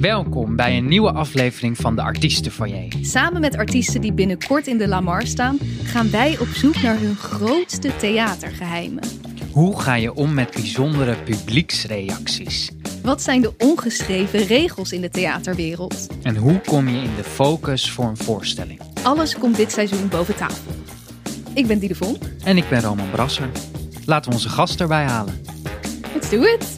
Welkom bij een nieuwe aflevering van de Artiestenfoyer. Samen met artiesten die binnenkort in de Lamar staan, gaan wij op zoek naar hun grootste theatergeheimen. Hoe ga je om met bijzondere publieksreacties? Wat zijn de ongeschreven regels in de theaterwereld? En hoe kom je in de focus voor een voorstelling? Alles komt dit seizoen boven tafel. Ik ben Diede Vonk. En ik ben Roman Brasser. Laten we onze gast erbij halen. Let's do it!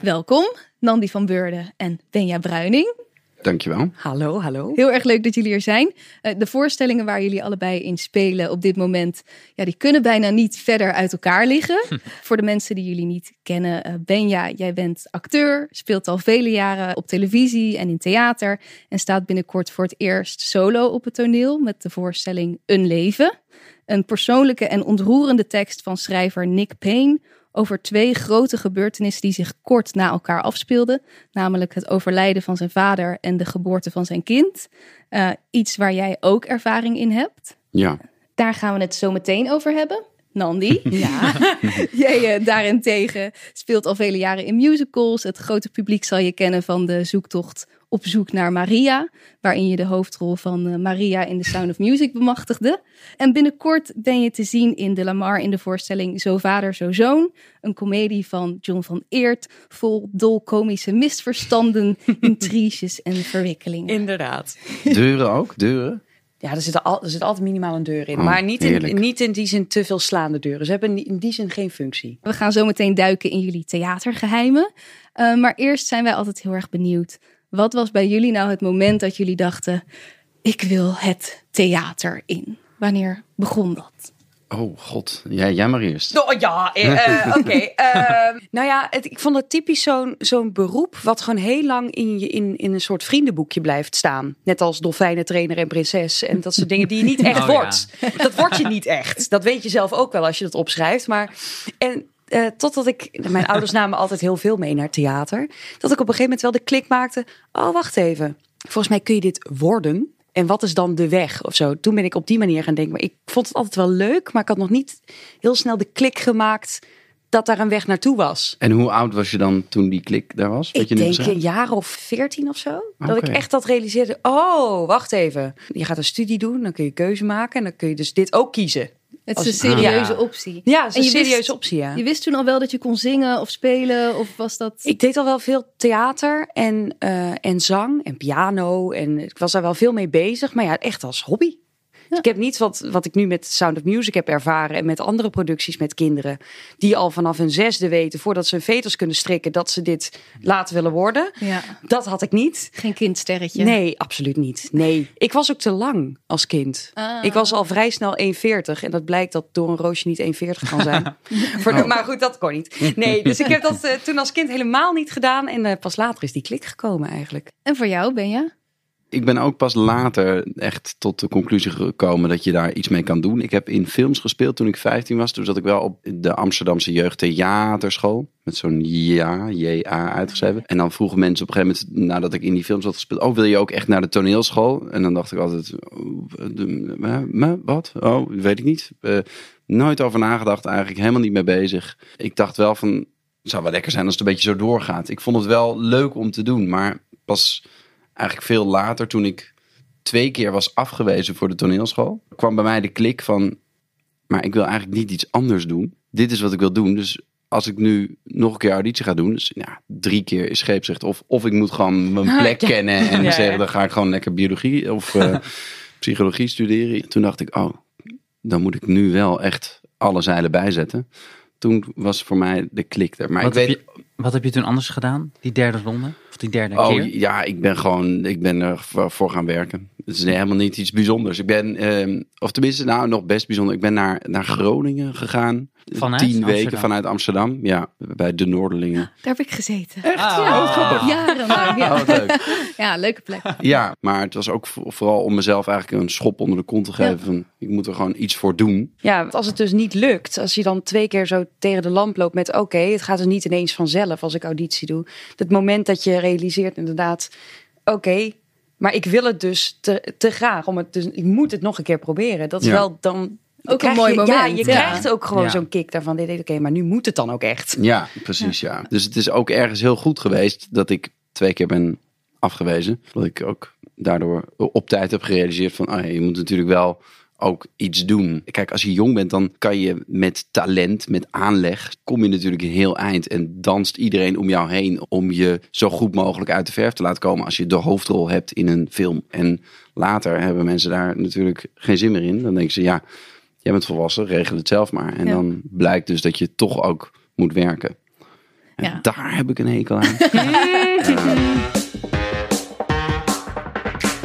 Welkom, Nandi van Beurden en Benja Bruining. Dankjewel. Hallo, hallo. Heel erg leuk dat jullie er zijn. Uh, de voorstellingen waar jullie allebei in spelen op dit moment, ja, die kunnen bijna niet verder uit elkaar liggen. voor de mensen die jullie niet kennen, uh, Benja, jij bent acteur, speelt al vele jaren op televisie en in theater en staat binnenkort voor het eerst solo op het toneel met de voorstelling Een Leven. Een persoonlijke en ontroerende tekst van schrijver Nick Payne over twee grote gebeurtenissen die zich kort na elkaar afspeelden. Namelijk het overlijden van zijn vader en de geboorte van zijn kind. Uh, iets waar jij ook ervaring in hebt. Ja. Daar gaan we het zo meteen over hebben. Nandi. Ja. Jij uh, daarentegen speelt al vele jaren in musicals. Het grote publiek zal je kennen van de zoektocht op zoek naar Maria, waarin je de hoofdrol van uh, Maria in The Sound of Music bemachtigde. En binnenkort ben je te zien in De Lamar in de voorstelling Zo Vader, Zo Zoon, een komedie van John van Eert, vol dolkomische misverstanden, intriges en verwikkelingen. Inderdaad. Deuren ook? Deuren? Ja, er zit, al, er zit altijd minimaal een deur in. Oh, maar niet in, niet in die zin te veel slaande deuren. Ze hebben in die zin geen functie. We gaan zo meteen duiken in jullie theatergeheimen. Uh, maar eerst zijn wij altijd heel erg benieuwd. Wat was bij jullie nou het moment dat jullie dachten: ik wil het theater in? Wanneer begon dat? Oh god, ja, jij maar eerst. Oh, ja, uh, oké. Okay. Uh, nou ja, het, ik vond het typisch zo'n zo'n beroep wat gewoon heel lang in, je, in, in een soort vriendenboekje blijft staan. Net als dolfijnentrainer en prinses en dat soort dingen die je niet echt oh, wordt. Ja. Dat word je niet echt. Dat weet je zelf ook wel als je dat opschrijft. Maar en uh, totdat ik, mijn ouders namen altijd heel veel mee naar theater. Dat ik op een gegeven moment wel de klik maakte. Oh, wacht even. Volgens mij kun je dit worden. En wat is dan de weg of zo? Toen ben ik op die manier gaan denken. Maar ik vond het altijd wel leuk, maar ik had nog niet heel snel de klik gemaakt dat daar een weg naartoe was. En hoe oud was je dan toen die klik daar was? ik je denk een jaar of veertien of zo. Okay. Dat ik echt dat realiseerde. Oh, wacht even. Je gaat een studie doen, dan kun je keuze maken. En dan kun je dus dit ook kiezen. Het is een serieuze ja. optie. Ja, het is een serieuze wist, optie. Ja. Je wist toen al wel dat je kon zingen of spelen? Of was dat... Ik deed al wel veel theater en, uh, en zang en piano. En ik was daar wel veel mee bezig. Maar ja, echt als hobby. Ja. Ik heb niet wat, wat ik nu met Sound of Music heb ervaren en met andere producties met kinderen. Die al vanaf hun zesde weten, voordat ze hun veters kunnen strikken, dat ze dit laten willen worden. Ja. Dat had ik niet. Geen kindsterretje? Nee, absoluut niet. Nee. Ik was ook te lang als kind. Ah. Ik was al vrij snel 1,40 en dat blijkt dat door een roosje niet 1,40 kan zijn. Voor de, maar goed, dat kon niet. Nee, dus ik heb dat uh, toen als kind helemaal niet gedaan en uh, pas later is die klik gekomen eigenlijk. En voor jou, ben je? Ik ben ook pas later echt tot de conclusie gekomen dat je daar iets mee kan doen. Ik heb in films gespeeld toen ik 15 was. Toen zat ik wel op de Amsterdamse Jeugdtheaterschool. Met zo'n ja, J-A uitgeschreven. En dan vroegen mensen op een gegeven moment, nadat ik in die films had gespeeld, oh wil je ook echt naar de toneelschool? En dan dacht ik altijd, oh, wat? Oh, weet ik niet. Uh, nooit over nagedacht, eigenlijk helemaal niet mee bezig. Ik dacht wel van, het zou wel lekker zijn als het een beetje zo doorgaat. Ik vond het wel leuk om te doen, maar pas eigenlijk veel later, toen ik twee keer was afgewezen voor de toneelschool, kwam bij mij de klik van, maar ik wil eigenlijk niet iets anders doen. Dit is wat ik wil doen. Dus als ik nu nog een keer auditie ga doen, dus ja, drie keer is scheepsrecht. Of, of ik moet gewoon mijn plek ja. kennen en ja, zeggen, dan ga ik gewoon lekker biologie of uh, psychologie studeren. Toen dacht ik, oh, dan moet ik nu wel echt alle zeilen bijzetten. Toen was voor mij de klik er. Maar wat, ik heb je, wat heb je toen anders gedaan, die derde ronde? Of die derde oh, keer? Ja, ik ben gewoon, ik ben er voor gaan werken. Het is helemaal niet iets bijzonders. Ik ben, eh, of tenminste, nou nog best bijzonder. Ik ben naar, naar Groningen gegaan. Vanuit Tien Amsterdam. weken vanuit Amsterdam. Ja, bij de Noorderlingen. Daar heb ik gezeten. Echt? Ah. Ja, Oh, grappig. jarenlang. Ja. Oh, leuk. ja, leuke plek. Ja, maar het was ook vo- vooral om mezelf eigenlijk een schop onder de kont te geven. Ja. Van, ik moet er gewoon iets voor doen. Ja, want als het dus niet lukt, als je dan twee keer zo tegen de lamp loopt met oké, het gaat dus niet ineens vanzelf als ik auditie doe. Het moment dat je realiseert inderdaad, oké, maar ik wil het dus te, te graag om het dus, ik moet het nog een keer proberen. Dat is Ja. wel dan Ook Krijg een mooi je- moment. Ja, je krijgt ook gewoon Ja. zo'n kick daarvan. Dit, Oké, maar nu moet het dan ook echt. Ja, precies ja. Dus het is ook ergens heel goed geweest dat ik twee keer ben afgewezen. Dat ik ook daardoor op tijd heb gerealiseerd van, oh ja, je moet natuurlijk wel ook iets doen. Kijk, als je jong bent, dan kan je met talent, met aanleg, kom je natuurlijk een heel eind. En danst iedereen om jou heen om je zo goed mogelijk uit de verf te laten komen als je de hoofdrol hebt in een film. En later hebben mensen daar natuurlijk geen zin meer in. Dan denken ze, ja, jij bent volwassen, regel het zelf maar. En Ja. dan blijkt dus dat je toch ook moet werken. En Ja. daar heb ik een hekel aan.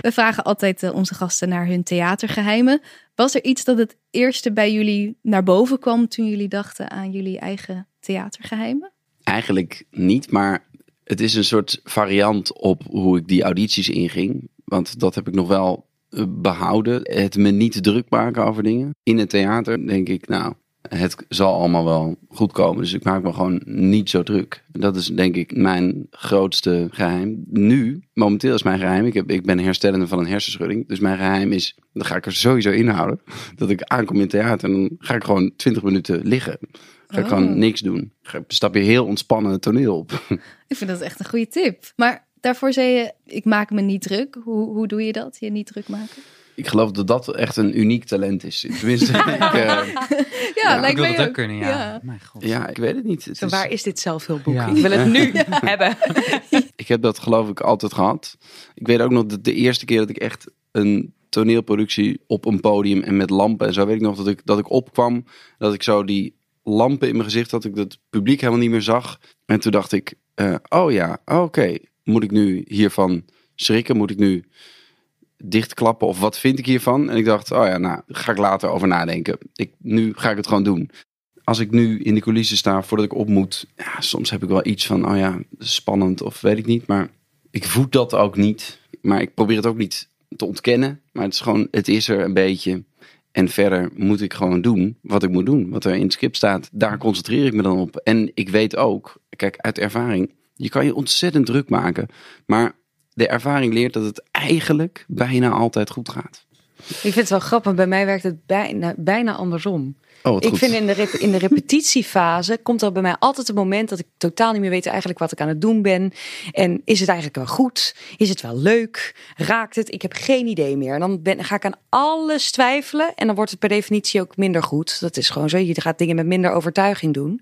We vragen altijd eh, onze gasten naar hun theatergeheimen. Was er iets dat het eerste bij jullie naar boven kwam toen jullie dachten aan jullie eigen theatergeheimen? Eigenlijk niet, maar het is een soort variant op hoe ik die audities inging. Want dat heb ik nog wel eh, behouden. Het me niet druk maken over dingen. In het theater denk ik, nou, het zal allemaal wel goed komen. Dus ik maak me gewoon niet zo druk. Dat is denk ik mijn grootste geheim. Nu, momenteel is mijn geheim, ik, heb, ik ben herstellende van een hersenschudding. Dus mijn geheim is, dan ga ik er sowieso inhouden. Dat ik aankom in het theater en dan ga ik gewoon 20 minuten liggen. Ga ik Oh. gewoon niks doen. Ga- Stap je heel ontspannen het toneel op. Ik vind dat echt een goede tip. Maar daarvoor zei je, ik maak me niet druk. Hoe, hoe doe je dat, je niet druk maken? Ik geloof dat dat echt een uniek talent is. Tenminste, ik, eh, Ja, Ja, lijkt ik wil dat ook ook. kunnen, ja. Mijn god. ja, ik weet het niet. Het Zo, is- waar is dit zelfhulpboek? Ja. Ik wil het nu hebben. Ik heb dat geloof ik altijd gehad. Ik weet ook nog dat de eerste keer dat ik echt een toneelproductie op een podium en met lampen en zo weet ik nog dat ik, dat ik opkwam. Dat ik zo die lampen in mijn gezicht had, ik het publiek helemaal niet meer zag. En toen dacht ik, eh, oh ja, oké. Moet ik nu hiervan schrikken? Moet ik nu dichtklappen of wat vind ik hiervan? En ik dacht, oh ja, nou, ga ik later over nadenken. Ik, nu ga ik het gewoon doen. Als ik nu in de coulissen sta voordat ik op moet, ja, soms heb ik wel iets van, oh ja, spannend of weet ik niet. Maar ik voed dat ook niet. Maar ik probeer het ook niet te ontkennen. Maar het is gewoon, het is er een beetje. En verder moet ik gewoon doen wat ik moet doen. Wat er in het script staat, daar concentreer ik me dan op. En ik weet ook, kijk, uit ervaring, je kan je ontzettend druk maken. Maar de ervaring leert dat het eigenlijk bijna altijd goed gaat. Ik vind het wel grappig. Bij mij werkt het bijna, bijna andersom. Oh, Ik goed. vind in de, rep- in de repetitiefase komt er bij mij altijd een moment dat ik totaal niet meer weet eigenlijk wat ik aan het doen ben. En is het eigenlijk wel goed? Is het wel leuk? Raakt het? Ik heb geen idee meer. En dan ben, ga ik aan alles twijfelen en dan wordt het per definitie ook minder goed. Dat is gewoon zo. Je gaat dingen met minder overtuiging doen.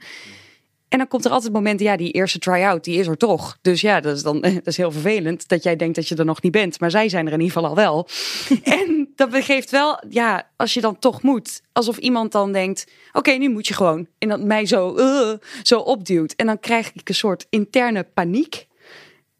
En dan komt er altijd het moment, ja, die eerste try-out, die is er toch. Dus ja, dat is dan dat is heel vervelend dat jij denkt dat je er nog niet bent. Maar zij zijn er in ieder geval al wel. en dat geeft wel, ja, als je dan toch moet. Alsof iemand dan denkt, oké, nu moet je gewoon. En dat mij zo, eh, zo opduwt. En dan krijg ik een soort interne paniek.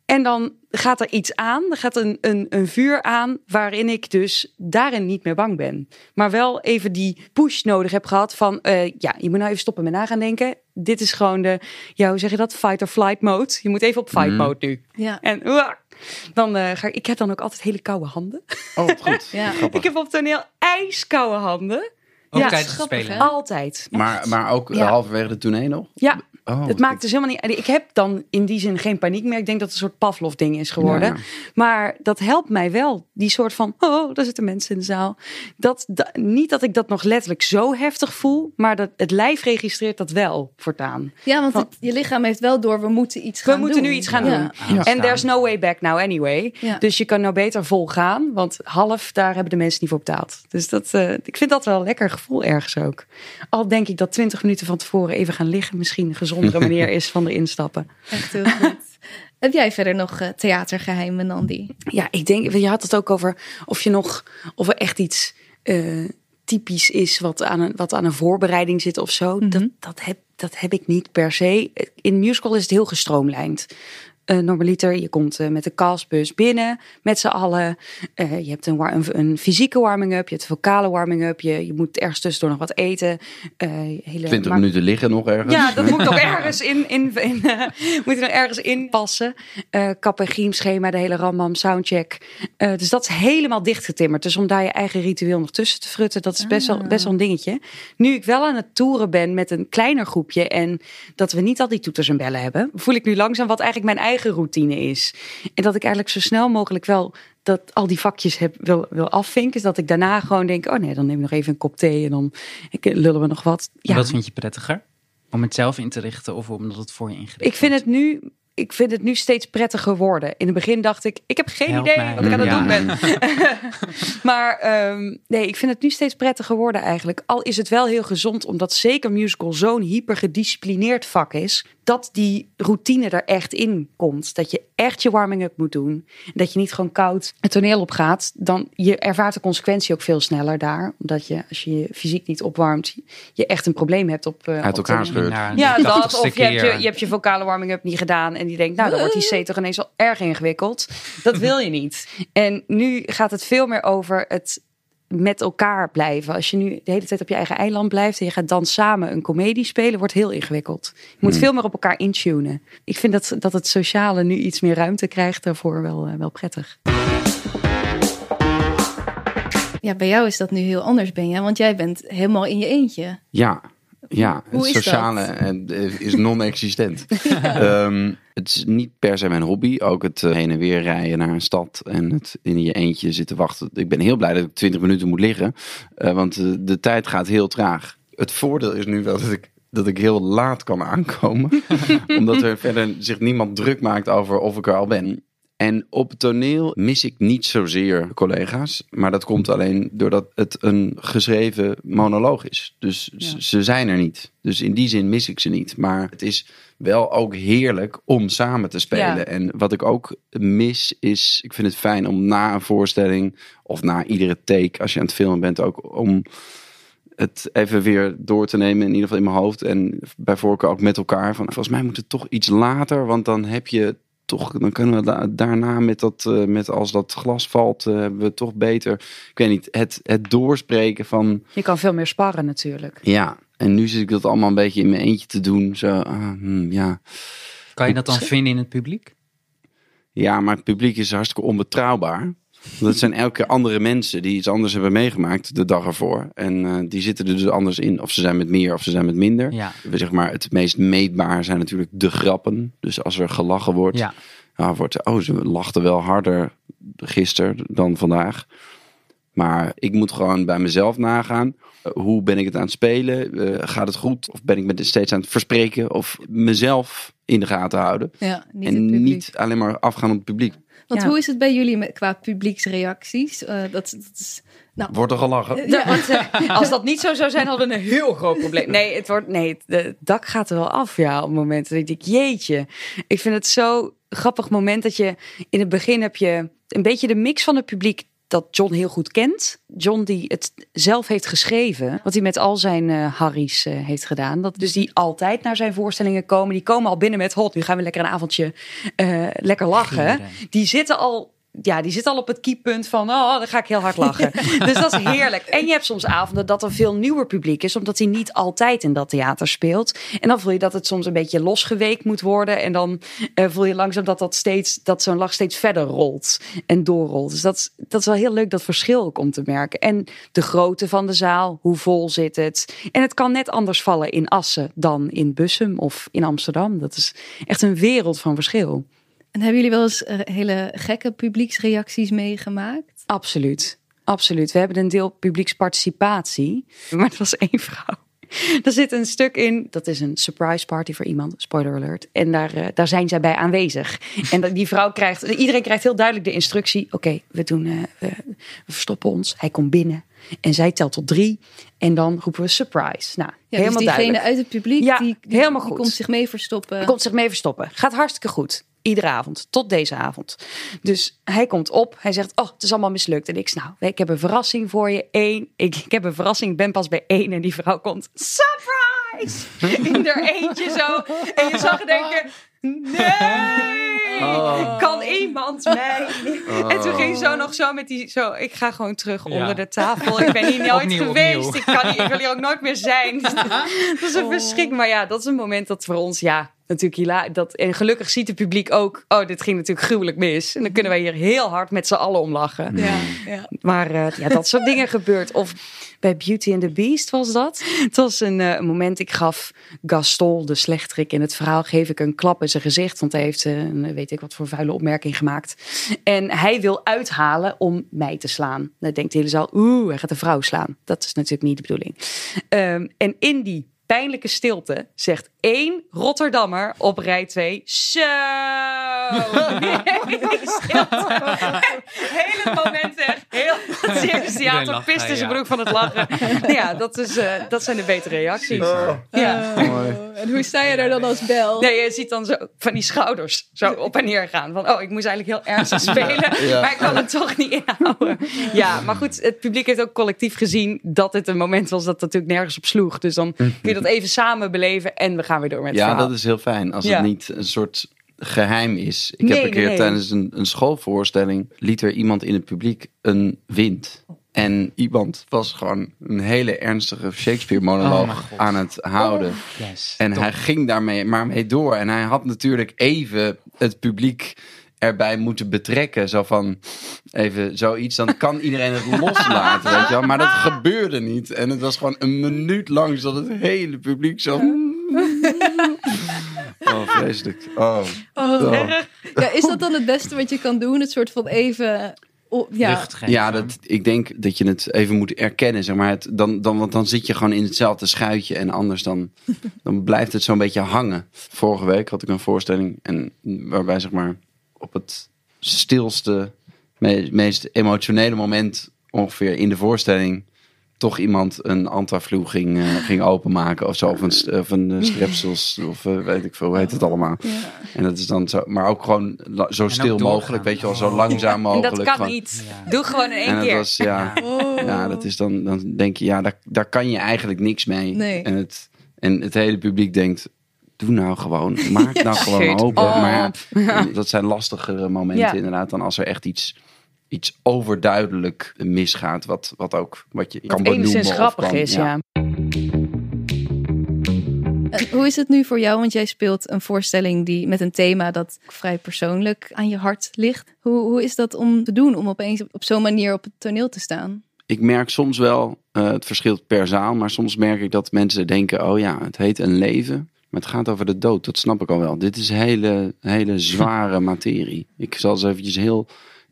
En dan gaat er iets aan, er gaat een, een, een vuur aan, waarin ik dus daarin niet meer bang ben. Maar wel even die push nodig heb gehad van, eh, ja, je moet nou even stoppen met na gaan denken. Dit is gewoon de, ja, hoe zeg je dat, fight or flight mode. Je moet even op fight Mhm. mode nu. Ja. En uah, dan eh, ga ik, ik heb dan ook altijd hele koude handen. Oh, goed. Ja. Ik heb op toneel ijskoude handen. Ook Ja, tijdens spelen. Altijd. Maar, maar ook Ja. halverwege de tournee nog? Ja, Oh, het maakt dus helemaal niet. Ik heb dan in die zin geen paniek meer. Ik denk dat het een soort Pavlov-ding is geworden. Ja, ja. Maar dat helpt mij wel. Die soort van, oh, daar zitten mensen in de zaal. Dat, da- niet dat ik dat nog letterlijk zo heftig voel, maar dat het lijf registreert dat wel voortaan. Ja, want Van- het- je lichaam heeft wel door, we moeten iets We gaan moeten doen. nu iets gaan Ja. doen. En there's no way back now anyway. Ja. Dus je kan nou beter vol gaan, want half, daar hebben de mensen niet voor betaald. Dus dat, eh, ik vind dat wel een lekker gevoel ergens ook. Al denk ik dat 20 minuten van tevoren even gaan liggen misschien een gezondere manier is van de instappen. Echt heel goed. Heb jij verder nog eh, theatergeheimen, Nandi? Ja, ik denk, je had het ook over of je nog, of er echt iets eh, typisch is wat aan, een, wat aan een voorbereiding zit of zo. Mhm. dat, dat, heb, dat heb ik niet per se. In musical is het heel gestroomlijnd. Eh normaliter, je komt eh, met de castbus binnen met z'n allen. Eh, je hebt een, een, een fysieke warming-up, je hebt een vocale warming-up. Je, je moet ergens tussendoor nog wat eten. Eh, hele 20 maar- minuten liggen nog ergens. ja, dat moet nog ergens in, in, in moet er nog ergens in passen. Eh kap- en griemschema, de hele rambam, soundcheck. Eh, dus dat is helemaal dichtgetimmerd. Dus om daar je eigen ritueel nog tussen te frutten, dat is best wel, best wel een dingetje. Nu ik wel aan het toeren ben met een kleiner groepje en dat we niet al die toeters en bellen hebben, voel ik nu langzaam wat eigenlijk mijn eigen routine is. En dat ik eigenlijk zo snel mogelijk wel dat al die vakjes heb, wil, wil afvinken. is Dat ik daarna gewoon denk, oh nee, dan neem ik nog even een kop thee en dan ik, lullen we nog wat. Ja, Wat vind je prettiger? Om het zelf in te richten of omdat het voor je ingericht ik vind het nu. Ik vind het nu steeds prettiger worden. In het begin dacht ik, ik heb geen Help idee mij. wat ik aan het Ja. doen ben. maar ehm, nee, ik vind het nu steeds prettiger worden eigenlijk. Al is het wel heel gezond, omdat zeker musical zo'n hypergedisciplineerd vak is. Dat die routine er echt in komt. Dat je echt je warming-up moet doen. Dat je niet gewoon koud het toneel op gaat. Dan je ervaart de consequentie ook veel sneller daar. Omdat je, als je je fysiek niet opwarmt, je echt een probleem hebt op, eh, Uit op elkaar scheurt. Ja, 80ste dat. Of je hebt je, je hebt je vocale warming-up niet gedaan. En die denkt, nou, dan wordt die C toch ineens al erg ingewikkeld. Dat wil je niet. En nu gaat het veel meer over het met elkaar blijven. Als je nu de hele tijd op je eigen eiland blijft en je gaat dan samen een komedie spelen, wordt heel ingewikkeld. Je moet Hmm. veel meer op elkaar intunen. Ik vind dat, dat het sociale nu iets meer ruimte krijgt daarvoor wel, eh, wel prettig. Ja, bij jou is dat nu heel anders, Benja, want jij bent helemaal in je eentje. Ja, ja Hoe het is sociale eh, is non-existent. Ehm, het is niet per se mijn hobby. Ook het eh, heen en weer rijden naar een stad en het in je eentje zitten wachten. Ik ben heel blij dat ik 20 minuten moet liggen, eh, want eh, de tijd gaat heel traag. Het voordeel is nu wel dat ik, dat ik heel laat kan aankomen, omdat er verder zich niemand druk maakt over of ik er al ben. En op het toneel mis ik niet zozeer collega's. Maar dat komt alleen doordat het een geschreven monoloog is. Dus Ja. ze zijn er niet. Dus in die zin mis ik ze niet. Maar het is wel ook heerlijk om samen te spelen. Ja. En wat ik ook mis is... Ik vind het fijn om na een voorstelling... of na iedere take, als je aan het filmen bent... ook om het even weer door te nemen, in ieder geval in mijn hoofd. En bij voorkeur ook met elkaar. Van, volgens mij moet het toch iets later, want dan heb je toch, dan kunnen we da- daarna met dat, eh, met als dat glas valt, eh, hebben we toch beter, ik weet niet, het, het doorspreken van, Je kan veel meer sparren natuurlijk. ja. En nu zit ik dat allemaal een beetje in mijn eentje te doen. Zo, ah, hmm, ja. Kan je dat dan vinden in het publiek? ja, maar het publiek is hartstikke onbetrouwbaar. Dat zijn elke keer andere mensen die iets anders hebben meegemaakt de dag ervoor. En eh, die zitten er dus anders in. Of ze zijn met meer of ze zijn met minder. Ja. We zeg maar, het meest meetbaar zijn natuurlijk de grappen. Dus als er gelachen wordt, Ja. ja, wordt oh, ze lachten wel harder gisteren dan vandaag. Maar ik moet gewoon bij mezelf nagaan. Eh, Hoe ben ik het aan het spelen? Eh, gaat het goed? Of ben ik me steeds aan het verspreken? Of mezelf in de gaten houden? Ja, niet en niet alleen maar afgaan op het publiek. Want Ja. hoe is het bij jullie met, qua publieksreacties? Eh, dat, dat is, nou, Wordt er gelachen? Ja, want, eh, als dat niet zo zou zijn, hadden we een heel groot probleem. Nee, het, wordt, nee het dak gaat er wel af ja, op momenten. Dat ik denk, jeetje. Ik vind het zo grappig moment dat je... In het begin heb je een beetje de mix van het publiek dat John heel goed kent. John die het zelf heeft geschreven. Wat hij met al zijn eh Harry's eh, heeft gedaan. Dat, dus die altijd naar zijn voorstellingen komen. Die komen al binnen met hot. Nu gaan we lekker een avondje eh, lekker lachen. Gieren. Die zitten al ja, die zit al op het keypunt van, oh, dan ga ik heel hard lachen. dus dat is heerlijk. En je hebt soms avonden dat er veel nieuwer publiek is, omdat hij niet altijd in dat theater speelt. En dan voel je dat het soms een beetje losgeweekt moet worden. En dan eh, voel je langzaam dat, dat, steeds, dat zo'n lach steeds verder rolt en doorrolt. Dus dat, is- dat is wel heel leuk, dat verschil ook om te merken. En de grootte van de zaal, hoe vol zit het? En het kan net anders vallen in Assen dan in Bussum of in Amsterdam. Dat is echt een wereld van verschil. En hebben jullie wel eens eh, hele gekke publieksreacties meegemaakt? Absoluut. Absoluut. We hebben een deel publieksparticipatie. Maar het was één vrouw. Er zit een stuk in, dat is een surprise party voor iemand, spoiler alert. En daar, eh, daar zijn zij bij aanwezig. En die vrouw krijgt, iedereen krijgt heel duidelijk de instructie. Oké, we doen, eh, we, we verstoppen ons. Hij komt binnen en zij telt tot drie. En dan roepen we surprise. Nou, Ja, helemaal dus diegene duidelijk. uit het publiek, Ja, die, die, helemaal die goed. komt zich mee verstoppen. Komt zich mee verstoppen. Gaat hartstikke goed. Iedere avond. Tot deze avond. Dus hij komt op. Hij zegt, oh, het is allemaal mislukt. En ik zeg, nou, ik heb een verrassing voor je. Eén. Ik, ik heb een verrassing. Ik ben pas bij één. En die vrouw komt, surprise! In haar eentje zo. En je zag denken, nee! Oh. Kan iemand mij? En toen ging zo nog zo met die, zo, ik ga gewoon terug Ja. onder de tafel. Ik ben hier nooit Opnieuw, geweest. opnieuw. Ik, kan niet, ik wil hier ook nooit meer zijn. dat is een verschrik. Maar ja, dat is een moment dat voor ons, ja, natuurlijk hila dat En gelukkig ziet het publiek ook, oh, dit ging natuurlijk gruwelijk mis. En dan kunnen wij hier heel hard met z'n allen om lachen. Ja, ja. Maar uh, ja, dat soort dingen gebeurt. Of bij Beauty and the Beast was dat. Het was een, uh, moment, ik gaf Gaston, de slechterik in het verhaal, geef ik een klap in zijn gezicht. Want hij heeft uh, een, weet ik wat voor vuile opmerking gemaakt. En hij wil uithalen om mij te slaan. Dan denkt de hele zaal, oeh, hij gaat een vrouw slaan. Dat is natuurlijk niet de bedoeling. Um, en in die pijnlijke stilte zegt één Rotterdammer op rij 2. Zo! Hele moment echt. Heel het Circus Theater pist in zijn broek van het lachen. ja, dat, is, uh, dat zijn de betere reacties. Oh. Ja. Uh, en hoe sta je er dan als bel? Nee, je ziet dan zo van die schouders zo op en neer gaan. Van, oh, ik moest eigenlijk heel ernstig spelen. Ja. Maar ik kan het toch niet inhouden. Ja, maar goed, het publiek heeft ook collectief gezien dat het een moment was dat natuurlijk nergens op sloeg. Dus dan kun je dat even samen beleven en we gaan weer door met ja, verhaal. dat is heel fijn. Als het niet een soort geheim is. Ik heb een keer nee. tijdens een, een, schoolvoorstelling liet er iemand in het publiek een wind. En iemand was gewoon een hele ernstige Shakespeare-monoloog oh aan het houden. Oh, yes, en top. hij ging daarmee maar mee door. En hij had natuurlijk even het publiek erbij moeten betrekken. Zo van even zoiets. Dan kan iedereen het loslaten, weet je wel. Maar dat gebeurde niet. En het was gewoon een minuut lang zodat het hele publiek zo... Oh, vreselijk. Oh. oh. Ja, is dat dan het beste wat je kan doen? Het soort van even... Oh, ja, ja dat, ik denk dat je het even moet erkennen. Zeg maar. Het, dan, dan, want dan zit je gewoon in hetzelfde schuitje. En anders dan, dan blijft het zo'n beetje hangen. Vorige week had ik een voorstelling. En waarbij zeg maar op het stilste, meest emotionele moment ongeveer in de voorstelling toch iemand een antaflu ging, uh, ging openmaken of zo. Of een, of een strepsels of uh, weet ik veel, hoe heet het allemaal. Ja. En dat is dan zo, maar ook gewoon zo stil mogelijk, weet je wel, zo langzaam mogelijk. En dat kan gewoon. niet. Ja. Doe gewoon in één en keer. Was, ja, oh. ja, dat is dan, dan denk je, ja, daar, daar kan je eigenlijk niks mee. Nee. En, het, en het hele publiek denkt, doe nou gewoon, maak nou gewoon open. Oh. Maar ja, dat zijn lastigere momenten inderdaad dan als er echt iets iets overduidelijk misgaat. Wat, wat ook wat je kan benoemen. enigszins grappig kan, is, ja. En hoe is het nu voor jou? Want jij speelt een voorstelling die met een thema dat vrij persoonlijk aan je hart ligt. Hoe, hoe is dat om te doen, om opeens op, op zo'n manier op het toneel te staan? Ik merk soms wel, uh, het verschilt per zaal, maar soms merk ik dat mensen denken, oh ja, het heet een leven. Maar het gaat over de dood, dat snap ik al wel. Dit is hele, hele zware materie. Ik zal eens eventjes heel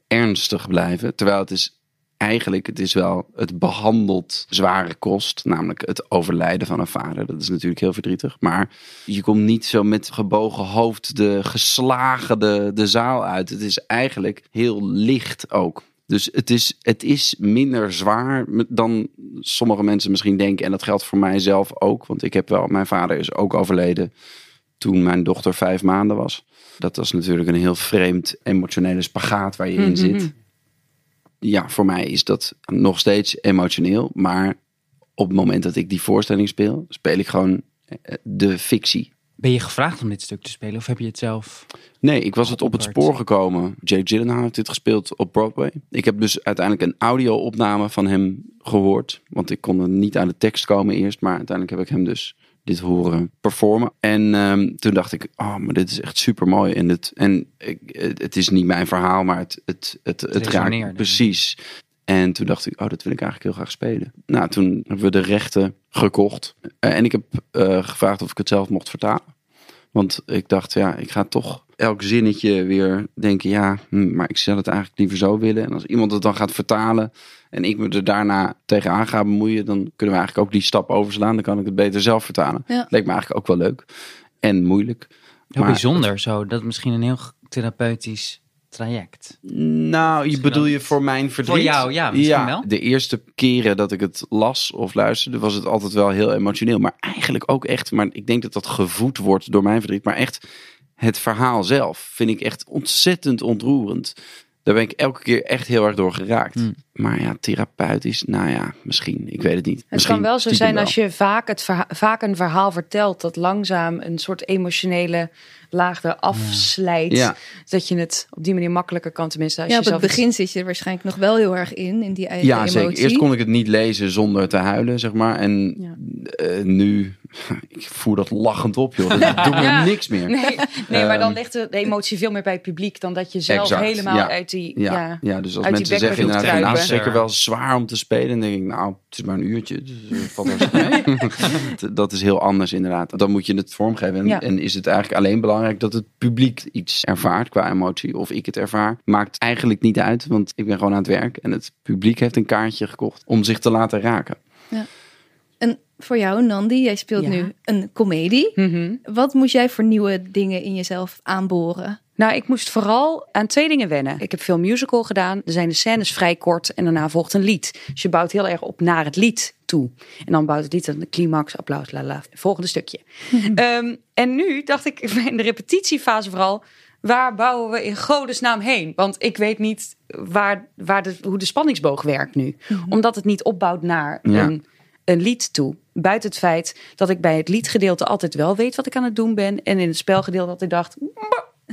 ernstig blijven. Terwijl het is eigenlijk, het is wel, het behandelt zware kost. Namelijk het overlijden van een vader. Dat is natuurlijk heel verdrietig. Maar je komt niet zo met gebogen hoofd de geslagen de, de zaal uit. Het is eigenlijk heel licht ook. Dus het is, het is minder zwaar dan sommige mensen misschien denken. En dat geldt voor mijzelf ook. Want ik heb wel, mijn vader is ook overleden toen mijn dochter vijf maanden was. Dat was natuurlijk een heel vreemd emotionele spagaat waar je in zit. Ja, voor mij is dat nog steeds emotioneel. Maar op het moment dat ik die voorstelling speel, speel ik gewoon de fictie. Ben je gevraagd om dit stuk te spelen of heb je het zelf? Nee, ik was het op het spoor gekomen. Jake Gyllenhaal heeft dit gespeeld op Broadway. Ik heb dus uiteindelijk een audio-opname van hem gehoord. Want ik kon er niet aan de tekst komen eerst. Maar uiteindelijk heb ik hem dus dit horen performen. En um, toen dacht ik, oh, maar dit is echt super mooi. En, het, en ik, het is niet mijn verhaal, maar het, het, het, het, het raakt precies. En toen dacht ik, oh, dat wil ik eigenlijk heel graag spelen. Nou, toen hebben we de rechten gekocht. Uh, en ik heb uh, gevraagd of ik het zelf mocht vertalen. Want ik dacht, ja, ik ga toch elk zinnetje weer denken, ja, hm, maar ik zou het eigenlijk liever zo willen. En als iemand het dan gaat vertalen en ik me er daarna tegenaan ga bemoeien, dan kunnen we eigenlijk ook die stap overslaan. Dan kan ik het beter zelf vertalen. Ja. Leek me eigenlijk ook wel leuk en moeilijk. Heel maar, bijzonder zo. Dat is misschien een heel therapeutisch traject. Nou, je bedoel je voor mijn verdriet? Voor jou, ja, misschien wel. De eerste keren dat ik het las of luisterde, was het altijd wel heel emotioneel. Maar eigenlijk ook echt, maar ik denk dat dat gevoed wordt door mijn verdriet. Maar echt, het verhaal zelf vind ik echt ontzettend ontroerend. Daar ben ik elke keer echt heel erg door geraakt. Hmm. Maar ja, therapeutisch, nou ja, misschien. Ik weet het niet. Het misschien kan wel zo zijn wel. als je vaak, het verha- vaak een verhaal vertelt dat langzaam een soort emotionele laag eraf slijt. Ja. Dat je het op die manier makkelijker kan. Tenminste, als Ja, je op het zelf begin zit je er waarschijnlijk nog wel heel erg in, in die eigen Ja, emotie. zeker. Eerst kon ik het niet lezen zonder te huilen, zeg maar. En Ja. eh, nu Ik voer dat lachend op, joh. Dat doet me Ja. niks meer. Nee, nee maar dan Ehm, ligt de, emotie veel meer bij het publiek dan dat je zelf Exact, helemaal ja. uit die. Ja, Ja. ja. dus als mensen zeggen inderdaad, nou, het is kruipen. zeker wel zwaar om te spelen. Dan denk ik, nou, het is maar een uurtje. Dus eh, dat is heel anders inderdaad. Dan moet je het vormgeven. En, Ja. en is het eigenlijk alleen belangrijk dat het publiek iets ervaart qua emotie. Of ik het ervaar. Maakt eigenlijk niet uit, want ik ben gewoon aan het werk. En het publiek heeft een kaartje gekocht om zich te laten raken. En voor jou, Nandi, jij speelt Ja. nu een komedie. Mhm. Wat moest jij voor nieuwe dingen in jezelf aanboren? Nou, ik moest vooral aan twee dingen wennen. Ik heb veel musical gedaan. Er zijn de scènes vrij kort en daarna volgt een lied. Dus je bouwt heel erg op naar het lied toe. En dan bouwt het lied een climax, applaus, la la. Volgende stukje. Ehm, en nu dacht ik in de repetitiefase vooral... Waar bouwen we in godesnaam heen? Want ik weet niet waar, waar de, hoe de spanningsboog werkt nu. Omdat het niet opbouwt naar Ja. een, een lied toe. Buiten het feit dat ik bij het liedgedeelte altijd wel weet wat ik aan het doen ben. En in het spelgedeelte dat ik dacht...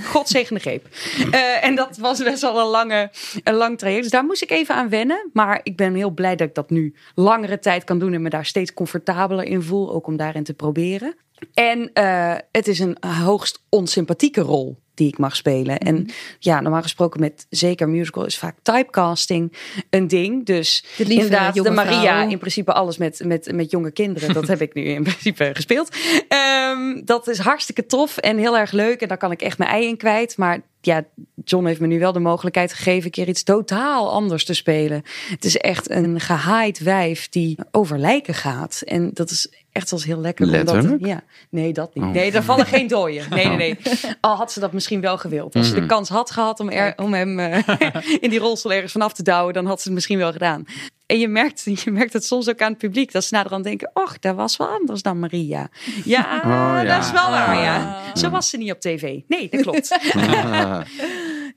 God zegen de greep. Eh, en dat was best wel een, lange, een lang traject. Dus daar moest ik even aan wennen. Maar ik ben heel blij dat ik dat nu langere tijd kan doen. En me daar steeds comfortabeler in voel. Ook om daarin te proberen. En eh, het is een hoogst onsympathieke rol die ik mag spelen. En ja, normaal gesproken met zeker musical is vaak typecasting een ding. Dus De lieve inderdaad, de Maria, vrouw. in principe alles met, met, met jonge kinderen. Dat heb ik nu in principe gespeeld. Ehm, dat is hartstikke tof en heel erg leuk. En daar kan ik echt mijn ei in kwijt. Maar ja, John heeft me nu wel de mogelijkheid gegeven... een keer iets totaal anders te spelen. Het is echt een gehaaid wijf die over lijken gaat. En dat is echt wel heel lekker. omdat- ja, nee, dat niet. Oh. Nee, daar vallen geen dooien. Nee, nee, nee. Al had ze dat misschien wel gewild. Als ze de kans had gehad om, er, om hem eh, in die rolstoel ergens vanaf te douwen... dan had ze het misschien wel gedaan. En je merkt, je merkt het soms ook aan het publiek. Dat ze naderhand denken, och, dat was wel anders dan Maria. Ja, Oh, ja. dat is wel waar, ja. Zo was ze niet op tv. Nee, dat klopt.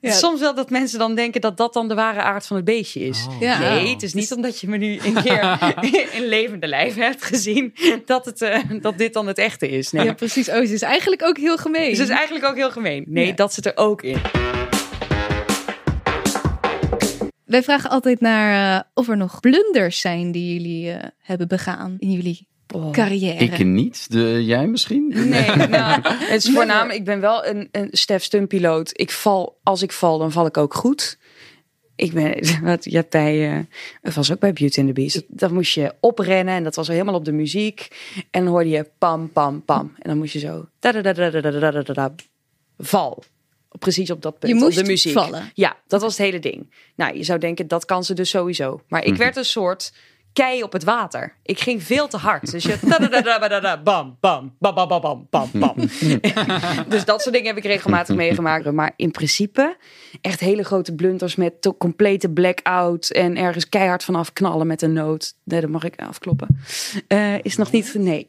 Ja. Soms wel dat mensen dan denken dat dat dan de ware aard van het beestje is. Oh. Ja. Nee, het is niet omdat je me nu een keer in levende lijf hebt gezien... dat, het, eh, dat dit dan het echte is. Nee. Ja, precies. Oh, ze is eigenlijk ook heel gemeen. Dus het is eigenlijk ook heel gemeen. Nee, Ja. dat zit er ook in. Wij vragen altijd naar eh, of er nog blunders zijn die jullie eh, hebben begaan in jullie carrière. Ik niet. De, jij misschien? Nee, nou, het is voornamelijk, ik ben wel een, een Stef Stunpiloot. Ik val, als ik val, dan val ik ook goed. Ik ben, wat, je hebt bij, eh, het was ook bij Beauty and the Beast. Dan moest je oprennen en dat was helemaal op de muziek. En dan hoorde je pam, pam, pam. En dan moest je zo, da da da da da da da da da da, val. Precies op dat punt, Je op moest de muziek. vallen. Ja, dat was het hele ding. Nou, je zou denken, dat kan ze dus sowieso. Maar ik werd een soort kei op het water. Ik ging veel te hard. Dus je... Bam, bam, bam, bam, bam, bam, bam, bam. dus dat soort dingen heb ik regelmatig meegemaakt. Maar in principe echt hele grote blunders met complete blackout. En ergens keihard vanaf knallen met een noot. Nee, dat mag ik afkloppen. Eh, is nog niet... Nee.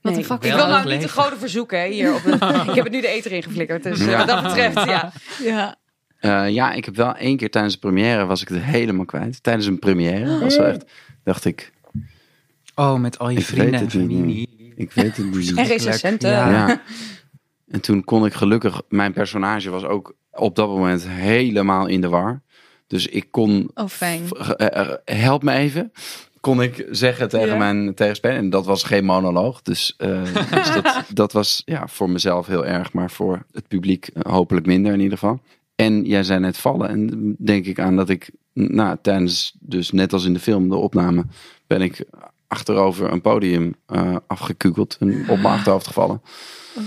Wat Nee. fuck ik wel wil nou niet de grote verzoeken hè, hier. Op ik heb het nu de eter ingeflikkerd. Dus eh, Ja. wat dat betreft, ja. Ja. Eh, ja, ik heb wel één keer tijdens de première was ik het helemaal kwijt. Tijdens een première was wel echt, dacht ik, Oh, met al je Ik vrienden weet en familie. ik weet het niet. En recensenten. Ja. Ja. En toen kon ik gelukkig, mijn personage was ook op dat moment helemaal in de war. Dus ik kon, Oh, fijn. eh, eh, help me even, kon ik zeggen tegen Ja. mijn tegenspeler. En dat was geen monoloog. Dus, eh, dus dat, dat was ja, voor mezelf heel erg, maar voor het publiek hopelijk minder in ieder geval. En jij zei net vallen. En denk ik aan dat ik, nou, tijdens, dus net als in de film, de opname, ben ik achterover een podium eh afgekukeld en op mijn achterhoofd gevallen.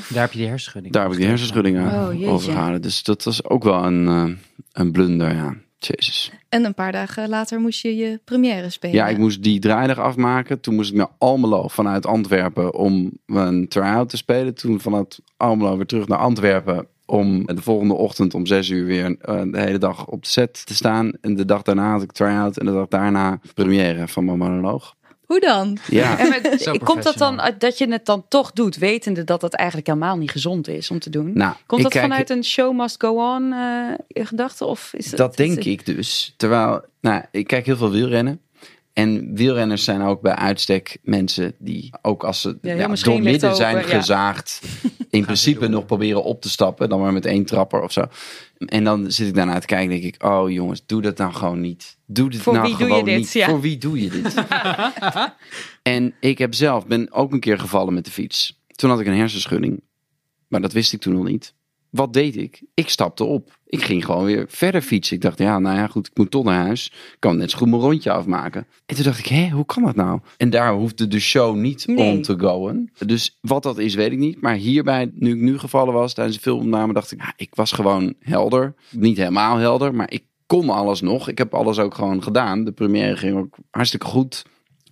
Daar heb je die hersenschudding. Daar heb ik die hersenschudding aan Oh, overgehouden. Dus dat was ook wel een, eh, een blunder, ja. Jezus. En een paar dagen later moest je je première spelen. Ja, ik moest die draaidag afmaken. Toen moest ik naar Almelo vanuit Antwerpen om een try-out te spelen. Toen vanuit Almelo weer terug naar Antwerpen om de volgende ochtend om zes uur weer eh, de hele dag op de set te staan. En de dag daarna had ik try-out en de dag daarna première van mijn monoloog. Hoe dan? Ja, En met- komt dat dan uit dat je het dan toch doet, wetende dat dat eigenlijk helemaal niet gezond is om te doen? nou, Komt ik dat kijk- vanuit een show must go on eh, gedachte? Of is het, Dat denk is- ik dus. Terwijl, nou, ik kijk heel veel wielrennen. En wielrenners zijn ook bij uitstek mensen die, ook als ze ja, doormidden open, zijn ja. gezaagd, in principe nog proberen op te stappen. Dan maar met één trapper of zo. En dan zit ik daarna te kijken en denk ik... Oh jongens, doe dat nou gewoon niet. Doe dit Voor nou wie doe je gewoon dit? niet. Ja. Voor wie doe je dit? en ik heb zelf, ben ook een keer gevallen met de fiets. Toen had ik een hersenschudding. Maar dat wist ik toen nog niet. Wat deed ik? Ik stapte op. Ik ging gewoon weer verder fietsen. Ik dacht, ja, nou ja, goed, ik moet toch naar huis. Ik kan net zo goed mijn rondje afmaken. En toen dacht ik, hé, hoe kan dat nou? En daar hoefde de show niet Nee. on te goen. Dus wat dat is, weet ik niet. Maar hierbij, nu ik nu gevallen was tijdens de filmopname, dacht ik, ja, ik was gewoon helder. Niet helemaal helder, maar ik kon alles nog. Ik heb alles ook gewoon gedaan. De première ging ook hartstikke goed.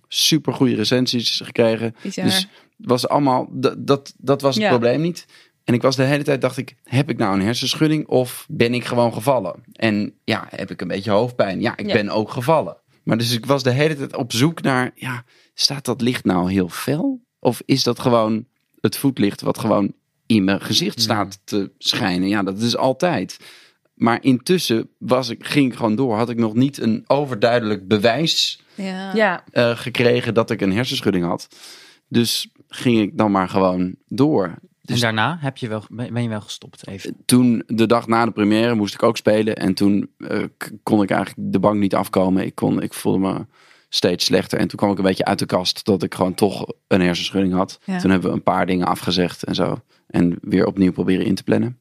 Super goede recensies gekregen. Bizar. Dus het was allemaal, dat, dat, dat was het Ja. probleem niet. En ik was de hele tijd, dacht ik, heb ik nou een hersenschudding of ben ik gewoon gevallen? En ja, heb ik een beetje hoofdpijn? Ja, ik Ja. ben ook gevallen. Maar dus ik was de hele tijd op zoek naar, ja, staat dat licht nou heel fel? Of is dat gewoon het voetlicht wat gewoon in mijn gezicht staat te schijnen? Ja, dat is altijd. Maar intussen was ik, ging ik gewoon door. Had ik nog niet een overduidelijk bewijs ja. Ja, eh, gekregen dat ik een hersenschudding had. Dus ging ik dan maar gewoon door. Dus en daarna heb je wel, ben je wel gestopt even. toen, de dag na de première, moest ik ook spelen. En toen eh, kon ik eigenlijk de bank niet afkomen. Ik, kon, ik voelde me steeds slechter. En toen kwam ik een beetje uit de kast dat ik gewoon toch een hersenschudding had. Ja. Toen hebben we een paar dingen afgezegd en zo. En weer opnieuw proberen in te plannen.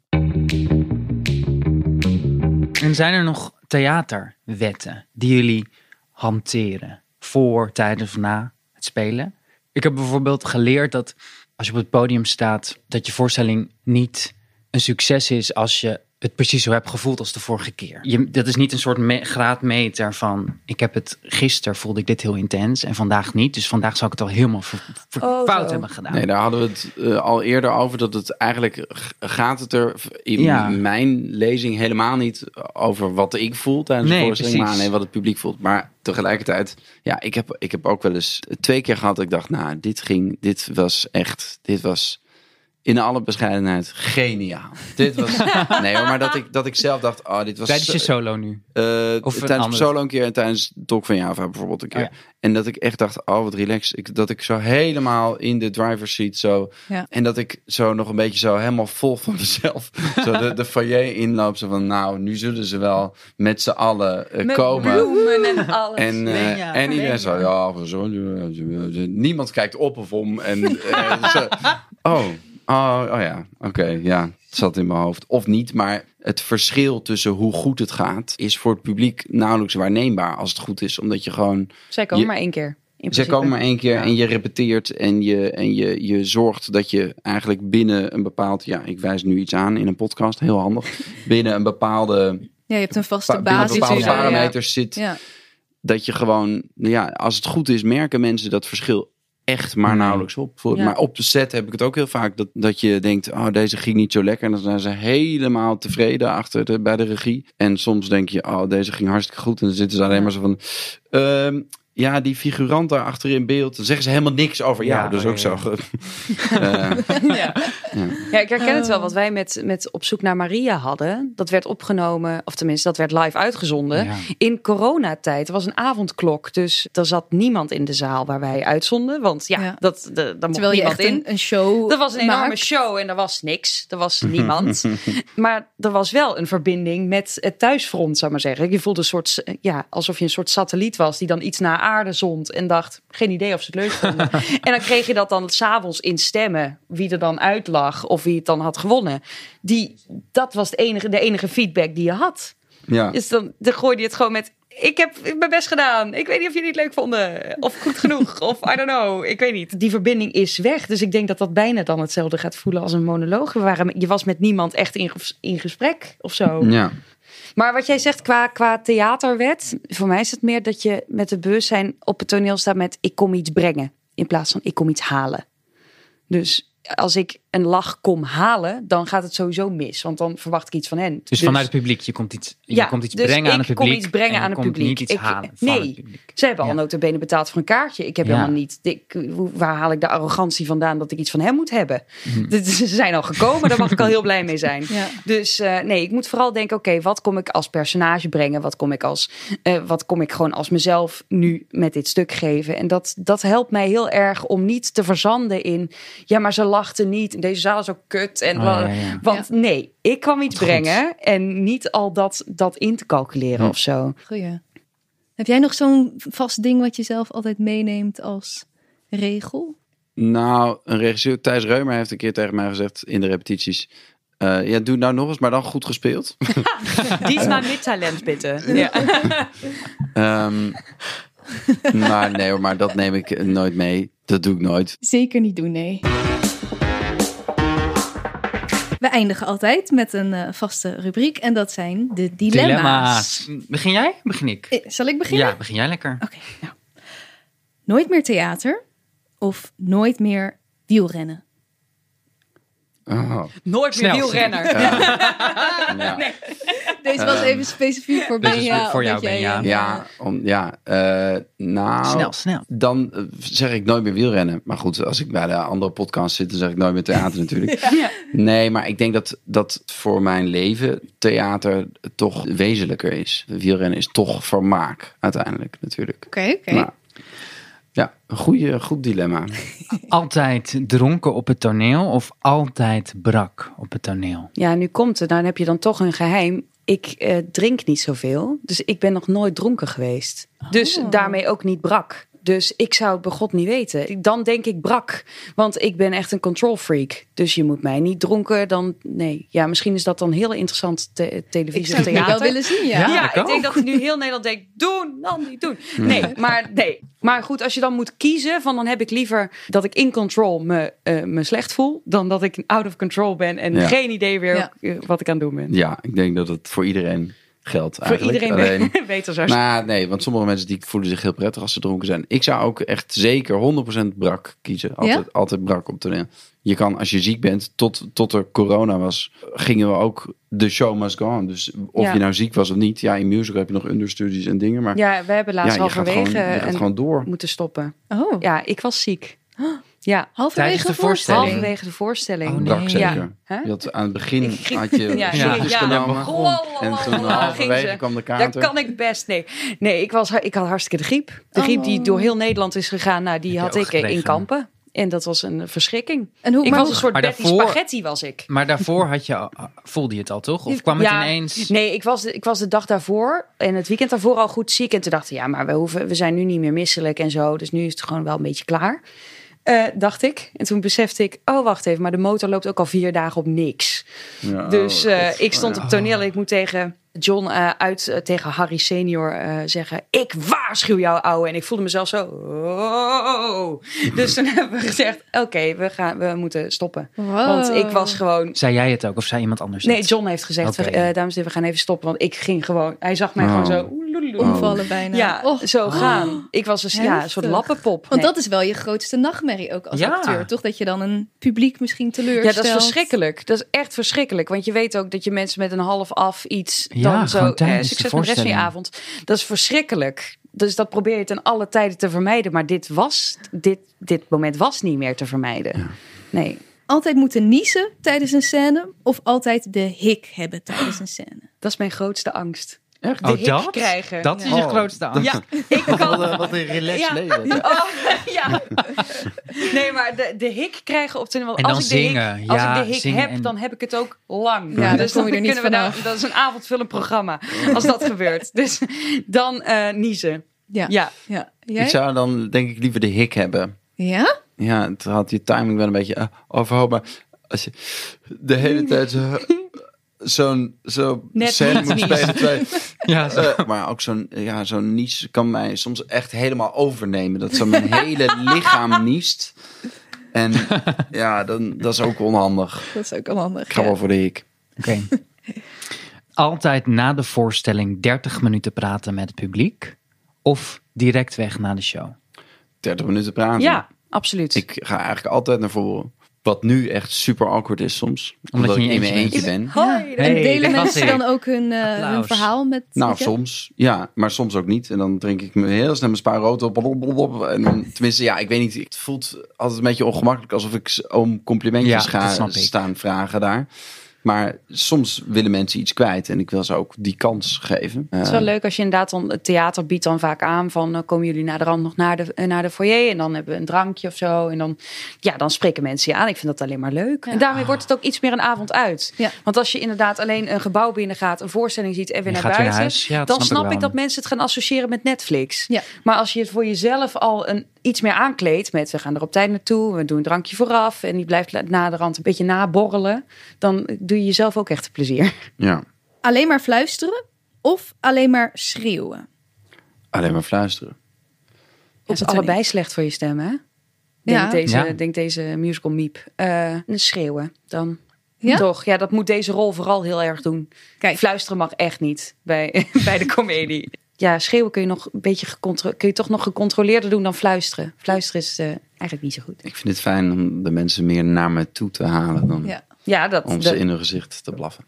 En zijn er nog theaterwetten die jullie hanteren voor, tijdens of na het spelen? Ik heb bijvoorbeeld geleerd dat als je op het podium staat, dat je voorstelling niet een succes is als je het precies zo hebt gevoeld als de vorige keer. Je, dat is niet een soort me- graadmeter van, ik heb het gisteren voelde ik dit heel intens en vandaag niet. Dus vandaag zou ik het al helemaal ver- ver- Oh, fout zo. hebben gedaan. Nee, daar hadden we het eh, al eerder over. Dat het eigenlijk gaat het er in Ja. mijn lezing helemaal niet over wat ik voel tijdens Nee, de voorstelling. Maar nee, wat het publiek voelt. Maar tegelijkertijd, ja, ik heb, ik heb ook wel eens twee keer gehad dat ik dacht, nou, dit ging, dit was echt, dit was in alle bescheidenheid geniaal. dit was, nee hoor, maar dat ik, dat ik zelf dacht, oh, dit was Tijdens je solo nu. eh, Of een tijdens solo een keer en tijdens Talk van Java bijvoorbeeld een keer. Oh ja. En dat ik echt dacht, oh wat relaxed. Ik, dat ik zo helemaal in de driver's seat zo. Ja. En dat ik zo nog een beetje zo helemaal vol van mezelf. zo de, de foyer inloop. Zo van, nou, nu zullen ze wel met z'n allen eh, met komen. bloemen en alles. En, eh, Nee, ja. en iedereen zo, ja, zo, niemand kijkt op of om. En, eh, zo, oh, oh, oh ja, oké, ja, het zat in mijn hoofd. Of niet, maar het verschil tussen hoe goed het gaat... is voor het publiek nauwelijks waarneembaar als het goed is. Omdat je gewoon, Zij komen Je- maar één keer. Principe. komen maar één keer Ja. en je repeteert... en, je, en je, je zorgt dat je eigenlijk binnen een bepaald... ja, ik wijs nu iets aan in een podcast, heel handig. Binnen een bepaalde, Ja, je hebt een vaste binnen basis. bepaalde ja. parameters zit dat je gewoon, nou ja, als het goed is, merken mensen dat verschil echt maar Nee. nauwelijks op. Voor- Ja. Maar op de set heb ik het ook heel vaak dat, dat je denkt, oh, deze ging niet zo lekker. En dan zijn ze helemaal tevreden achter de, bij de regie. En soms denk je, oh, deze ging hartstikke goed. En dan zitten ze alleen maar zo van, ehm, ja, die figurant daar achter in beeld. Dan zeggen ze helemaal niks over jou. Ja, dus oh, ook ja, zo. Eh, Ja. ja, ik herken het wel. Wat wij met, met Op zoek naar Maria hadden. Dat werd opgenomen, of tenminste, dat werd live uitgezonden. Ja. In coronatijd. Er was een avondklok. Dus er zat niemand in de zaal waar wij uitzonden. Want ja, Ja. dat, de, daar mocht Terwijl je niemand echt in. een, een show Er was een enorme maakt. show en er was niks. Er was niemand. maar er was wel een verbinding met het thuisfront, zou ik maar zeggen. Je voelde een soort, ja, alsof je een soort satelliet was die dan iets naar aarde zond en dacht, geen idee of ze het leuk vonden. en dan kreeg je dat dan s'avonds in stemmen, wie er dan uit lag of wie het dan had gewonnen. Die, dat was de enige, de enige feedback die je had. ja. Dus dan, dan gooide je het gewoon met. Ik heb mijn best gedaan. Ik weet niet of jullie het leuk vonden. Of goed genoeg. of I don't know. Ik weet niet. Die verbinding is weg. Dus ik denk dat dat bijna dan hetzelfde gaat voelen als een monoloog. We waren, je was met niemand echt in, in gesprek of zo. ja. Maar wat jij zegt qua, qua theaterwet. Voor mij is het meer dat je met het bewustzijn op het toneel staat met ik kom iets brengen. In plaats van ik kom iets halen. Dus als ik een lach kom halen, dan gaat het sowieso mis. Want dan verwacht ik iets van hen. Dus, vanuit het publiek, je komt iets, je Ja, komt iets dus brengen aan het ik kom publiek. iets brengen aan het publiek. niet iets Ik- halen nee. publiek. Ze hebben al Ja. notabene betaald voor een kaartje. Ik heb Ja. helemaal niet... Ik, waar haal ik de arrogantie vandaan dat ik iets van hem moet hebben? Mhm. Ze zijn al gekomen, daar mag ik al heel blij mee zijn. Dus eh, nee, ik moet vooral denken... oké, wat kom ik als personage brengen? Wat kom ik, als, eh, wat kom ik gewoon als mezelf nu met dit stuk geven? En dat, dat helpt mij heel erg om niet te verzanden in... ja, maar ze lachten niet. Deze zaal is ook kut. En Oh, bla- ja, ja, ja. Want nee, ik kwam iets Goed. brengen en niet al dat, dat in te calculeren of zo. Goeie. Heb jij nog zo'n vast ding wat je zelf altijd meeneemt als regel? Nou, een regisseur, Thijs Reumer, heeft een keer tegen mij gezegd in de repetities. eh, ja, doe het nou nog eens, maar dan goed gespeeld. Diesmal met talent, bitte. Ja. Ehm, maar nee hoor, maar dat neem ik nooit mee. Dat doe ik nooit. Zeker niet doen, nee. We eindigen altijd met een eh, vaste rubriek en dat zijn de dilemma's. Dilemma's. Begin jij? Begin ik? Eh, Zal ik beginnen? Ja, begin jij lekker. Oké, nou. Nooit meer theater of nooit meer wielrennen? Oh, Nooit meer wielrenner. ja. Deze was even specifiek voor Benja. voor jou, Benja. Ja, om, ja eh, nou, Snel, snel. dan eh, zeg ik nooit meer wielrennen. Maar goed, als ik bij de andere podcast zit, dan zeg ik nooit meer theater natuurlijk. Nee, maar ik denk dat dat voor mijn leven theater toch wezenlijker is. Wielrennen is toch vermaak uiteindelijk natuurlijk. Oké, oké. Ja, een goede, goed dilemma. Altijd dronken op het toneel of altijd brak op het toneel? Ja, nu komt het. Dan heb je dan toch een geheim. Ik eh, drink niet zoveel. Dus ik ben nog nooit dronken geweest. Dus Oh. daarmee ook niet brak. Dus ik zou het bij God niet weten. Dan denk ik brak. Want ik ben echt een control freak. Dus je moet mij niet dronken. Dan nee. Ja, misschien is dat dan heel interessant te Ik televisie zou of het wel willen zien, ja. Ja. Ja, ik ik denk dat nu heel Nederland denkt, doen, dan niet doen. Nee, maar nee. Maar goed, als je dan moet kiezen, van dan heb ik liever dat ik in control me, eh, me slecht voel, dan dat ik out of control ben en Ja. geen idee weer Ja. eh, wat ik aan het doen ben. Ja, ik denk dat het voor iedereen geldt Voor eigenlijk. iedereen Alleen, be- beter zou zijn. nou, nee, want sommige mensen die voelen zich heel prettig als ze dronken zijn. Ik zou ook echt zeker 100% brak kiezen. Altijd, altijd brak op toneel. Je kan, als je ziek bent, tot, tot er corona was, gingen we ook de show must go on. Dus of Ja. je nou ziek was of niet. Ja, in musical heb je nog understudies en dingen. Maar ja, Ja, we hebben laatst gewoon, halverwege je gaat en gewoon door. moeten stoppen. Oh, Ja, ik was ziek. Ja, halverwege Tijdens de voorstelling. halverwege de voorstelling. Oh, nee. Zeker. Ja. Hè? Je had aan het begin ging- had je Ja, ja, ja. En toen halverwege ze. kwam de kater. kan ik best. Nee, nee ik, was, ik had hartstikke de griep. De griep die Oh. door heel Nederland is gegaan, nou, die had ik in? Kampen. En dat was een verschrikking. En hoe, Ik maar was een soort Betty daarvoor- Spaghetti was ik. Maar daarvoor had je, voelde je het al toch? Of kwam het Ja, ineens? Nee, ik was, de, ik was de dag daarvoor en het weekend daarvoor al goed ziek. En toen dacht ik, ja, maar we, hoeven, we zijn nu niet meer misselijk en zo. Dus nu is het gewoon wel een beetje klaar. Eh, dacht ik. En toen besefte ik, oh wacht even, maar de motor loopt ook al vier dagen op niks. Ja, Dus oh, eh, ik stond Ja. op toneel en ik moet tegen John eh, uit, tegen Harry senior eh, zeggen, ik waarschuw jou ouwe. En ik voelde mezelf zo, oh. Dus toen hebben we gezegd, oké, we gaan, we moeten stoppen. Wow. Want ik was gewoon, Zei jij het ook of zei iemand anders Nee? John heeft gezegd, we- dames en heren, we gaan even stoppen. Want ik ging gewoon, hij zag mij Oh. gewoon zo oeloeloe. Omvallen bijna. Ja, Oh, zo gaan. Ik was dus ja, een soort lappenpop. Want Nee. dat is wel je grootste nachtmerrie ook als Ja. acteur, toch? Dat je dan een publiek misschien ja, teleurstelt. dat is verschrikkelijk. Dat is echt verschrikkelijk. Want je weet ook dat je mensen met een half af iets Ja, dan zo... eh, de succes met de rest van je avond. Dat is verschrikkelijk. Dus dat probeer je ten alle tijden te vermijden. Maar dit was, dit, dit moment was niet meer te vermijden. Nee. Altijd moeten niezen tijdens een scène of altijd de hik hebben tijdens een scène. Dat is mijn grootste angst. Echt? De Oh, hik dat? krijgen. Dat is Ja. je Oh. grootste angst. Ja, ik kan... Wat een, wat een relaxed Ja. leven. Oh, ja. Nee, maar de, de hik krijgen op toneel. want En Als dan ik de hik, zingen. als Ja, ik de hik zingen heb, en- dan heb ik het ook lang. Ja, dan dus kom je er niet kunnen we daar- vanaf. dat is een avondvullend programma als dat gebeurt. Dus dan eh niezen. Ja. Ja. ja. Jij? Ik zou dan denk ik liever de hik hebben. Ja? Ja, het had je timing wel een beetje uh, overhoop. Maar als je de hele tijd zo'n zo scène moet spelen. Twee, Ja, zo. eh, maar ook zo'n ja, zo'n nies kan mij soms echt helemaal overnemen. Dat zo mijn hele lichaam niest. En ja, dan, dat is ook onhandig. Dat is ook al handig. Ik ga ja. wel voor de hik. Oké. Altijd na de voorstelling 30 minuten praten met het publiek. Of direct weg na de show. 30 minuten praten. ja, absoluut. Ik ga eigenlijk altijd naar voren. Wat nu echt super awkward is soms. Omdat, je ik in mijn eentje eentje ben. Hoi, En delen mensen dan ook hun, eh, hun verhaal met Nou, soms. Ja, maar soms ook niet. En dan drink ik me heel snel mijn spa rood op. blablabla. En dan, tenminste, ja, ik weet niet. Het voelt altijd een beetje ongemakkelijk. Alsof ik om complimentjes Ja, ga staan vragen daar. Maar soms willen mensen iets kwijt en ik wil ze ook die kans geven. Het is wel leuk als je inderdaad dan het theater biedt dan vaak aan van uh, komen jullie naar de rand nog naar de, uh, naar de foyer en dan hebben we een drankje of zo en dan ja dan spreken mensen je aan. Ik vind dat alleen maar leuk ja. en daarmee wordt het ook iets meer een avond uit. Ja. Want als je inderdaad alleen een gebouw binnen gaat, een voorstelling ziet en weer naar weer buiten, naar. Ja, dan snap ik snap ik, dat mensen het gaan associëren met Netflix. Ja. Maar als je het voor jezelf al een, iets meer aankleedt met we gaan er op tijd naartoe, we doen een drankje vooraf en die blijft na de rand een beetje naborrelen, dan doe je jezelf ook echt plezier. Ja, Alleen maar fluisteren of alleen maar schreeuwen? alleen maar fluisteren. Dat is allebei slecht voor je stem, hè? Denk, Ja. deze, Ja. denk deze musical miep. Eh, een schreeuwen dan. Ja? Toch? Ja, dat moet deze rol vooral heel erg doen. Kijk. Fluisteren mag echt niet bij, bij de comedie. Ja, schreeuwen kun je nog een beetje kun je toch nog gecontroleerder doen dan fluisteren. Fluisteren is eh, eigenlijk niet zo goed. Ik vind het fijn om de mensen meer naar me toe te halen dan Ja, Ja, dat, om dat- ze in hun gezicht te blaffen.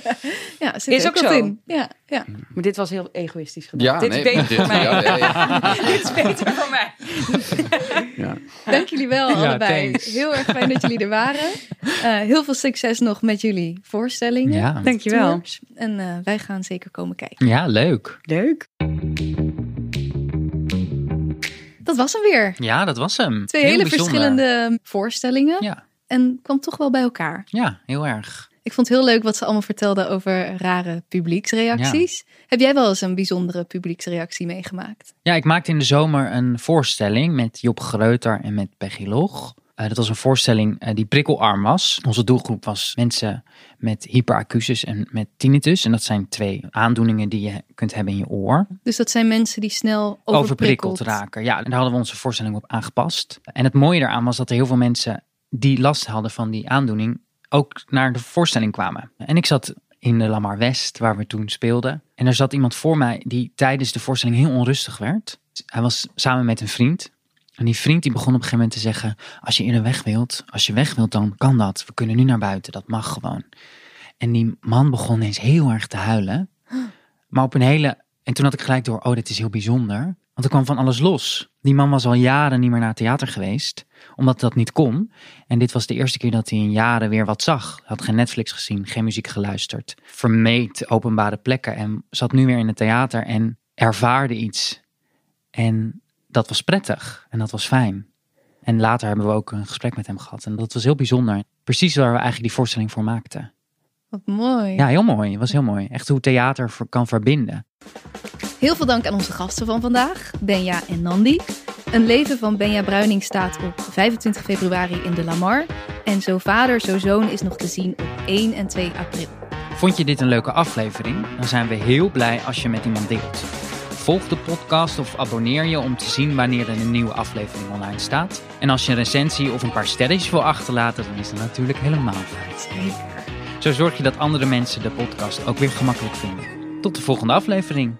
ja zit Is ook zo. in. Ja, ja. maar dit was heel egoïstisch gedaan. dit is beter dit- voor mij. dit is beter voor mij. ja. Dank jullie wel Ja, allebei. thanks. Heel erg fijn dat jullie er waren. Eh, heel veel succes nog met jullie voorstellingen. Ja. Dankjewel. En eh, wij gaan zeker komen kijken. Ja, leuk. Leuk. Dat was hem weer. Ja, dat was hem. Twee Heel hele bijzonder. verschillende voorstellingen. Ja, En kwam toch wel bij elkaar. ja, heel erg. Ik vond het heel leuk wat ze allemaal vertelden over rare publieksreacties. Heb jij wel eens een bijzondere publieksreactie meegemaakt? Ja, ik maakte in de zomer een voorstelling met Job Greuter en met Peggy Log. Eh, dat was een voorstelling eh, die prikkelarm was. Onze doelgroep was mensen met hyperacusis en met tinnitus. En dat zijn twee aandoeningen die je kunt hebben in je oor. Dus dat zijn mensen die snel overprikkeld, Overprikkeld raken. Ja, en daar hadden we onze voorstelling op aangepast. En het mooie daaraan was dat er heel veel mensen die last hadden van die aandoening ook naar de voorstelling kwamen. En ik zat in de Lamar West, waar we toen speelden. En er zat iemand voor mij die tijdens de voorstelling heel onrustig werd. Hij was samen met een vriend. En die vriend die begon op een gegeven moment te zeggen: Als je eerder weg wilt, als je weg wilt, dan kan dat. We kunnen nu naar buiten, dat mag gewoon. En die man begon ineens heel erg te huilen. Maar op een hele. En toen had ik gelijk door: Oh, dit is heel bijzonder. Want er kwam van alles los. Die man was al jaren niet meer naar theater geweest, omdat dat niet kon. En dit was de eerste keer dat hij in jaren weer wat zag. Hij had geen Netflix gezien, geen muziek geluisterd. Vermeed openbare plekken en zat nu weer in het theater en ervaarde iets. En dat was prettig en dat was fijn. En later hebben we ook een gesprek met hem gehad. En dat was heel bijzonder. Precies waar we eigenlijk die voorstelling voor maakten. Wat mooi. Ja, heel mooi. Het was heel mooi. Echt hoe theater kan verbinden. Heel veel dank aan onze gasten van vandaag, Benja en Nandi. Een leven van Benja Bruining staat op 25 februari in de Lamar. En Zo Vader, Zo Zoon is nog te zien op 1 en 2 april. Vond je dit een leuke aflevering? Dan zijn we heel blij als je met iemand deelt. Volg de podcast of abonneer je om te zien wanneer er een nieuwe aflevering online staat. En als je een recensie of een paar sterretjes wil achterlaten, dan is dat natuurlijk helemaal fijn. Zeker. Zo zorg je dat andere mensen de podcast ook weer gemakkelijk vinden. Tot de volgende aflevering.